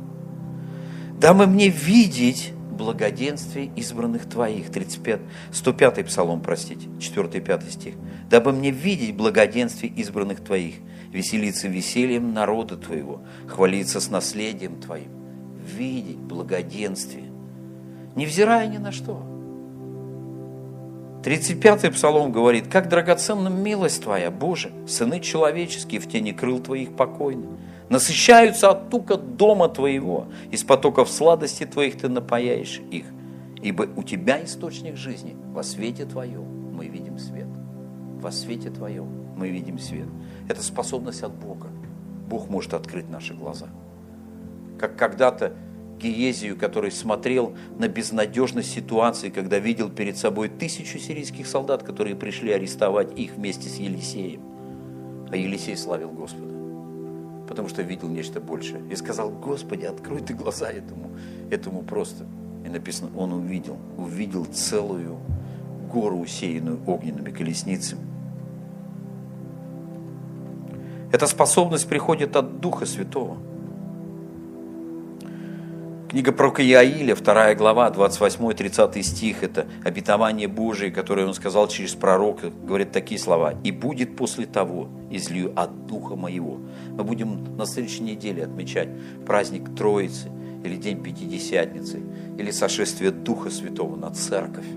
Дабы мне видеть благоденствие избранных Твоих». 35, 105 псалом, простите, 4 5 стих. «Дабы мне видеть благоденствие избранных Твоих, веселиться весельем народа Твоего, хвалиться с наследием Твоим». Видеть благоденствие невзирая ни на что. 35-й псалом говорит, «Как драгоценна милость Твоя, Боже, сыны человеческие в тени крыл Твоих покойны, насыщаются от тука дома Твоего, из потоков сладости Твоих Ты напаяешь их, ибо у Тебя источник жизни, во свете Твоем мы видим свет». Во свете Твоем мы видим свет. Это способность от Бога. Бог может открыть наши глаза. Как когда-то Гиезию, который смотрел на безнадежность ситуации, когда видел перед собой тысячу сирийских солдат, которые пришли арестовать их вместе с Елисеем. А Елисей славил Господа, потому что видел нечто большее. И сказал, Господи, открой ты глаза этому, этому просто. И написано, он увидел, увидел целую гору, усеянную огненными колесницами. Эта способность приходит от Духа Святого – Книга про Иаиля, 2 глава, 28-30 стих, это обетование Божие, которое он сказал через пророка, говорит такие слова. «И будет после того, излию от Духа Моего». Мы будем на следующей неделе отмечать праздник Троицы, или День Пятидесятницы, или сошествие Духа Святого на церковь,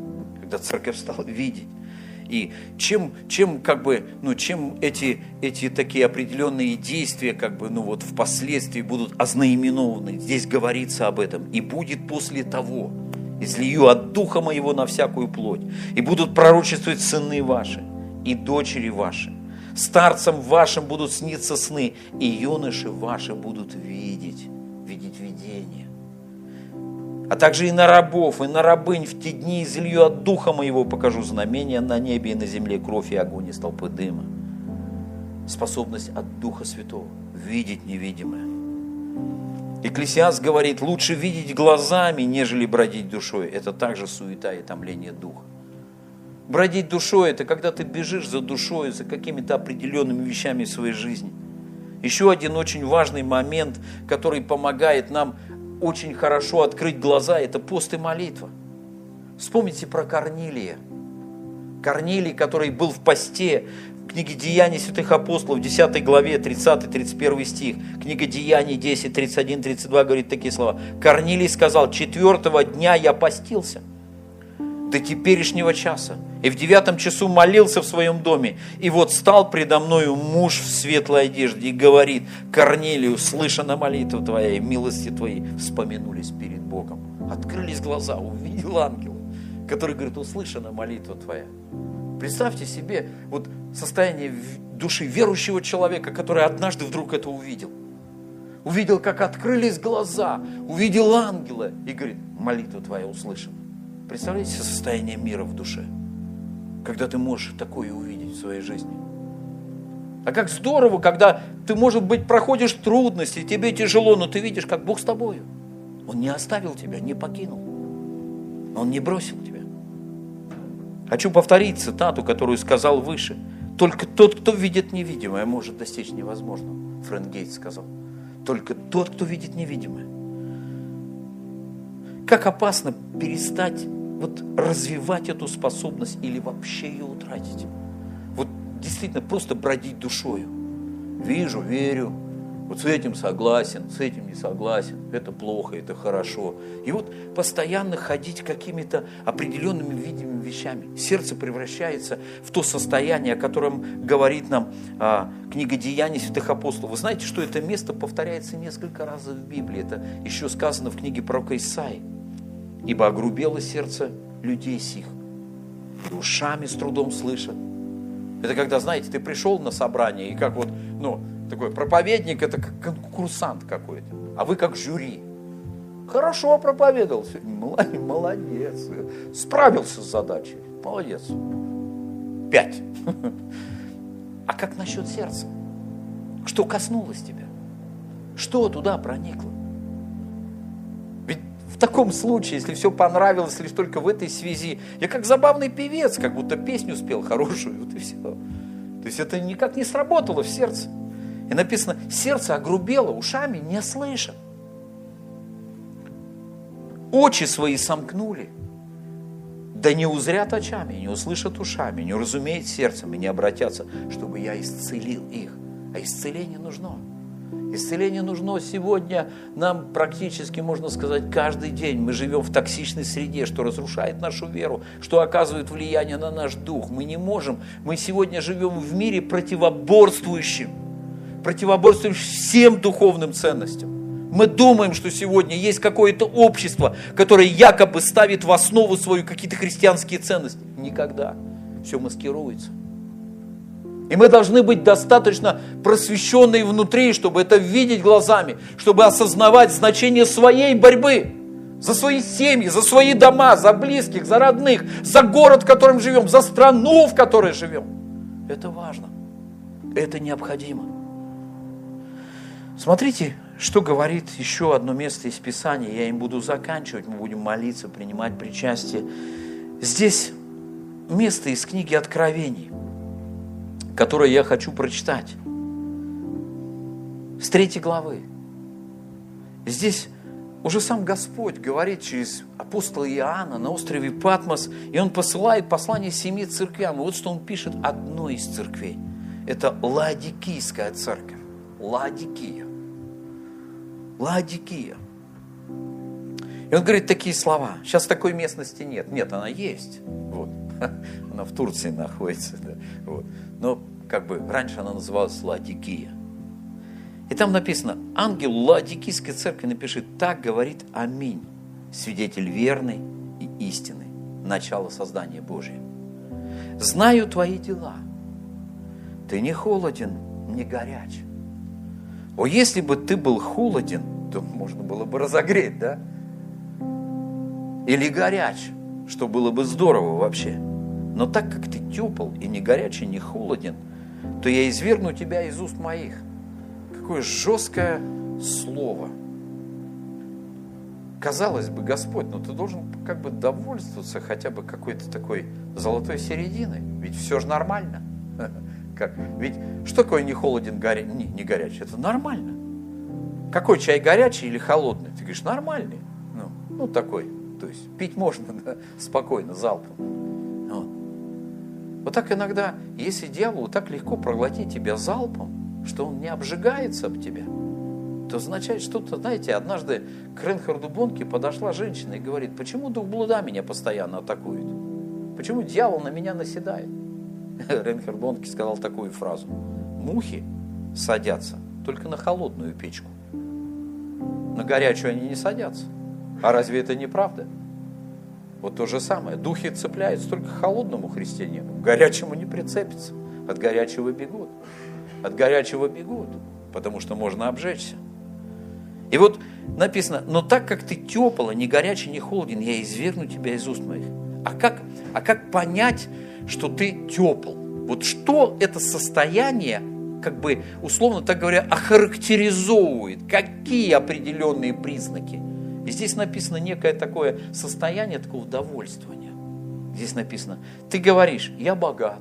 когда церковь стала видеть и чем, чем, как бы, ну, чем эти, эти такие определенные действия как бы, ну, вот впоследствии будут ознаименованы, здесь говорится об этом, и будет после того, излию от Духа Моего на всякую плоть, и будут пророчествовать сыны ваши, и дочери ваши, старцам вашим будут сниться сны, и юноши ваши будут видеть, а также и на рабов, и на рабынь в те дни излью от духа моего покажу знамения на небе и на земле, кровь и огонь и столпы дыма. Способность от Духа Святого видеть невидимое. Экклесиаст говорит, лучше видеть глазами, нежели бродить душой. Это также суета и томление духа. Бродить душой – это когда ты бежишь за душой, за какими-то определенными вещами в своей жизни. Еще один очень важный момент, который помогает нам очень хорошо открыть глаза, это пост и молитва. Вспомните про Корнилия. Корнилий, который был в посте, книге Деяний святых апостолов, 10 главе, 30-31 стих, книга Деяний 10, 31, 32 говорит такие слова. Корнилий сказал, четвертого дня я постился – до теперешнего часа. И в девятом часу молился в своем доме. И вот стал предо мною муж в светлой одежде и говорит, Корнелию, слышана молитва твоя и милости твои вспомянулись перед Богом. Открылись глаза, увидел ангел, который говорит, услышана молитва твоя. Представьте себе вот состояние души верующего человека, который однажды вдруг это увидел. Увидел, как открылись глаза, увидел ангела и говорит, молитва твоя услышана. Представляете состояние мира в душе, когда ты можешь такое увидеть в своей жизни. А как здорово, когда ты, может быть, проходишь трудности, тебе тяжело, но ты видишь, как Бог с тобою. Он не оставил тебя, не покинул. Он не бросил тебя. Хочу повторить цитату, которую сказал выше. Только тот, кто видит невидимое, может достичь невозможного. Фрэнк Гейтс сказал. Только тот, кто видит невидимое. Как опасно перестать вот развивать эту способность или вообще ее утратить. Вот действительно просто бродить душою. Вижу, верю, вот с этим согласен, с этим не согласен, это плохо, это хорошо. И вот постоянно ходить какими-то определенными видимыми вещами. Сердце превращается в то состояние, о котором говорит нам а, книга Деяний святых апостолов. Вы знаете, что это место повторяется несколько раз в Библии. Это еще сказано в книге пророка Исаии ибо огрубело сердце людей сих, и ушами с трудом слышат. Это когда, знаете, ты пришел на собрание, и как вот, ну, такой проповедник, это как конкурсант какой-то, а вы как жюри. Хорошо проповедовал, молодец, справился с задачей, молодец. Пять. А как насчет сердца? Что коснулось тебя? Что туда проникло? В таком случае, если все понравилось лишь только в этой связи, я как забавный певец, как будто песню спел хорошую, вот и все. То есть это никак не сработало в сердце. И написано, сердце огрубело, ушами не слышат. Очи свои сомкнули, да не узрят очами, не услышат ушами, не разумеют сердцем и не обратятся, чтобы я исцелил их. А исцеление нужно. Исцеление нужно сегодня нам практически, можно сказать, каждый день. Мы живем в токсичной среде, что разрушает нашу веру, что оказывает влияние на наш дух. Мы не можем. Мы сегодня живем в мире противоборствующим, противоборствующим всем духовным ценностям. Мы думаем, что сегодня есть какое-то общество, которое якобы ставит в основу свою какие-то христианские ценности. Никогда. Все маскируется. И мы должны быть достаточно просвещенные внутри, чтобы это видеть глазами, чтобы осознавать значение своей борьбы за свои семьи, за свои дома, за близких, за родных, за город, в котором живем, за страну, в которой живем. Это важно. Это необходимо. Смотрите, что говорит еще одно место из Писания. Я им буду заканчивать, мы будем молиться, принимать причастие. Здесь место из книги Откровений – которое я хочу прочитать. С третьей главы. Здесь уже сам Господь говорит через апостола Иоанна на острове Патмос, и он посылает послание семи церквям. И вот что он пишет одной из церквей. Это Ладикийская церковь. Ладикия. Ладикия. И он говорит такие слова. Сейчас такой местности нет. Нет, она есть. Вот. Она в Турции находится. Да. Вот. Но как бы раньше она называлась Ладикия. И там написано, ангел Ладикийской церкви напишет, так говорит Аминь, свидетель верный и истинный, начало создания Божия. Знаю твои дела. Ты не холоден, не горяч. О, если бы ты был холоден, то можно было бы разогреть, да? Или горяч, что было бы здорово вообще. Но так как ты тепл и не горячий, не холоден, то я извергну тебя из уст моих какое жесткое слово. Казалось бы, Господь, но ты должен как бы довольствоваться хотя бы какой-то такой золотой серединой. Ведь все же нормально. Как? Ведь что такое не холоден, горя... не, не горячий? Это нормально. Какой чай горячий или холодный? Ты говоришь, нормальный. Ну, ну такой. То есть пить можно да, спокойно, залпом. Вот. так иногда, если дьяволу так легко проглотить тебя залпом, что он не обжигается об тебя, то означает что-то, знаете, однажды к Ренхарду Бонке подошла женщина и говорит, почему дух блуда меня постоянно атакует? Почему дьявол на меня наседает? Ренхард Бонке сказал такую фразу. Мухи садятся только на холодную печку. На горячую они не садятся. А разве это не правда? Вот то же самое. Духи цепляются только холодному христианину. К горячему не прицепятся. От горячего бегут от горячего бегут, потому что можно обжечься. И вот написано, но так как ты тепла, не горячий, не холоден, я извергну тебя из уст моих. А как, а как понять, что ты тепл? Вот что это состояние, как бы, условно так говоря, охарактеризовывает? Какие определенные признаки? И здесь написано некое такое состояние такого удовольствия. Здесь написано, ты говоришь, я богат,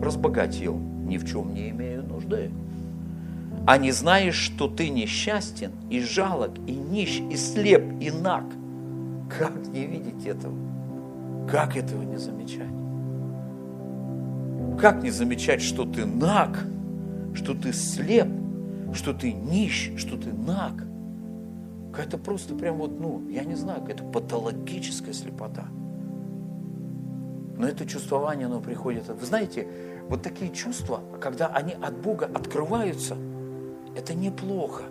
разбогател, ни в чем не имею нужды. А не знаешь, что ты несчастен и жалок, и нищ, и слеп, и наг. Как не видеть этого? Как этого не замечать? Как не замечать, что ты наг, что ты слеп, что ты нищ, что ты наг? Какая-то просто прям вот, ну, я не знаю, какая-то патологическая слепота. Но это чувствование, оно приходит. Вы знаете, вот такие чувства, когда они от Бога открываются, это неплохо.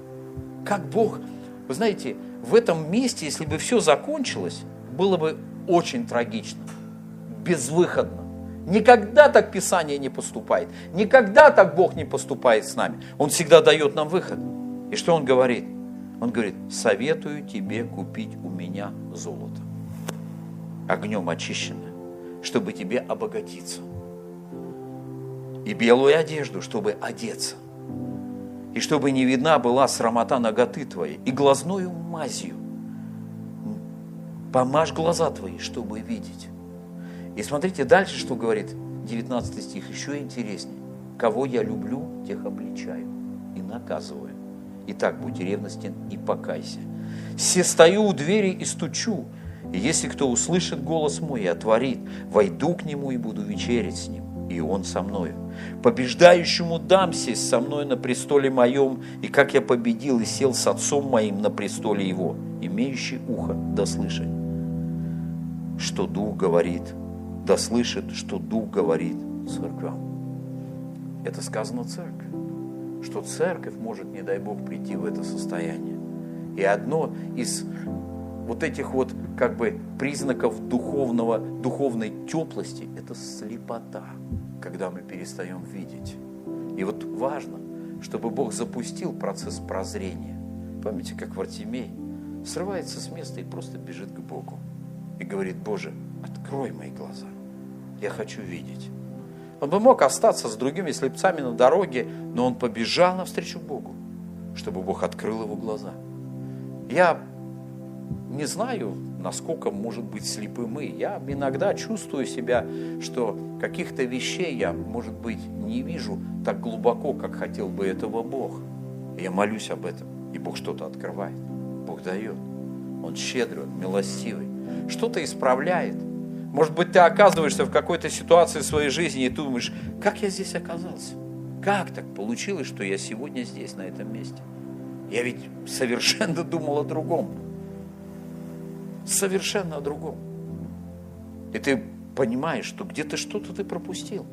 Как Бог, вы знаете, в этом месте, если бы все закончилось, было бы очень трагично, безвыходно. Никогда так Писание не поступает. Никогда так Бог не поступает с нами. Он всегда дает нам выход. И что Он говорит? Он говорит, советую тебе купить у меня золото, огнем очищенное, чтобы тебе обогатиться и белую одежду, чтобы одеться, и чтобы не видна была срамота ноготы твоей, и глазною мазью помажь глаза твои, чтобы видеть. И смотрите дальше, что говорит 19 стих, еще интереснее. Кого я люблю, тех обличаю и наказываю. Итак, будь ревностен и покайся. Все стою у двери и стучу, и если кто услышит голос мой и отворит, войду к нему и буду вечерить с ним и Он со мною. Побеждающему дам сесть со мной на престоле моем, и как я победил и сел с отцом моим на престоле его, имеющий ухо да слышать, что Дух говорит, да слышит, что Дух говорит церквям. Это сказано церковь, что церковь может, не дай Бог, прийти в это состояние. И одно из вот этих вот как бы признаков духовного, духовной теплости – это слепота когда мы перестаем видеть. И вот важно, чтобы Бог запустил процесс прозрения. Помните, как Вартимей срывается с места и просто бежит к Богу. И говорит, Боже, открой мои глаза. Я хочу видеть. Он бы мог остаться с другими слепцами на дороге, но он побежал навстречу Богу, чтобы Бог открыл его глаза. Я не знаю, насколько может быть слепым и. Я иногда чувствую себя, что каких-то вещей я, может быть, не вижу так глубоко, как хотел бы этого Бог. Я молюсь об этом, и Бог что-то открывает, Бог дает. Он щедрый, он милостивый. Что-то исправляет. Может быть, ты оказываешься в какой-то ситуации в своей жизни и думаешь, как я здесь оказался? Как так получилось, что я сегодня здесь, на этом месте? Я ведь совершенно думал о другом. Совершенно о другом. И ты понимаешь, что где-то что-то ты пропустил.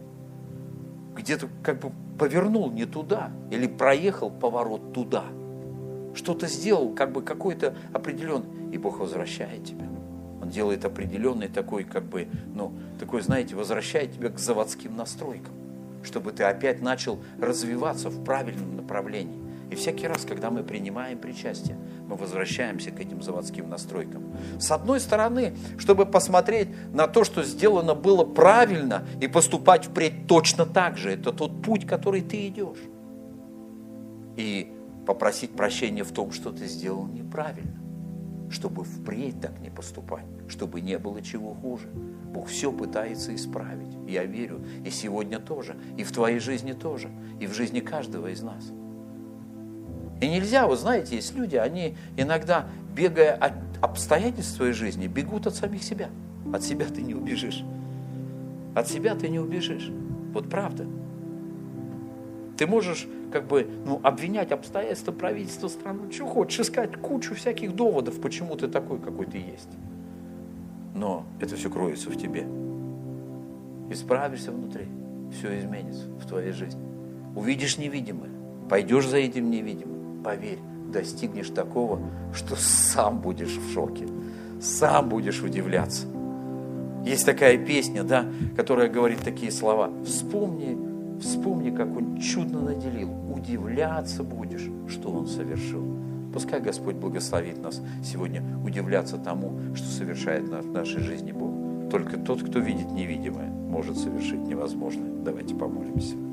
Где-то как бы повернул не туда или проехал поворот туда. Что-то сделал, как бы какой-то определенный, и Бог возвращает тебя. Делает определенный такой, как бы, ну, такой, знаете, возвращает тебя к заводским настройкам, чтобы ты опять начал развиваться в правильном направлении. И всякий раз, когда мы принимаем причастие, мы возвращаемся к этим заводским настройкам. С одной стороны, чтобы посмотреть на то, что сделано было правильно, и поступать впредь точно так же. Это тот путь, который ты идешь. И попросить прощения в том, что ты сделал неправильно чтобы впредь так не поступать, чтобы не было чего хуже. Бог все пытается исправить. Я верю, и сегодня тоже, и в твоей жизни тоже, и в жизни каждого из нас. И нельзя, вы знаете, есть люди, они иногда, бегая от обстоятельств своей жизни, бегут от самих себя. От себя ты не убежишь. От себя ты не убежишь. Вот правда. Ты можешь как бы ну, обвинять обстоятельства правительства страны, что хочешь, искать кучу всяких доводов, почему ты такой, какой ты есть. Но это все кроется в тебе. Исправишься внутри, все изменится в твоей жизни. Увидишь невидимое, пойдешь за этим невидимым, поверь, достигнешь такого, что сам будешь в шоке, сам будешь удивляться. Есть такая песня, да, которая говорит такие слова. Вспомни Вспомни, как Он чудно наделил. Удивляться будешь, что Он совершил. Пускай Господь благословит нас сегодня удивляться тому, что совершает в нашей жизни Бог. Только тот, кто видит невидимое, может совершить невозможное. Давайте помолимся.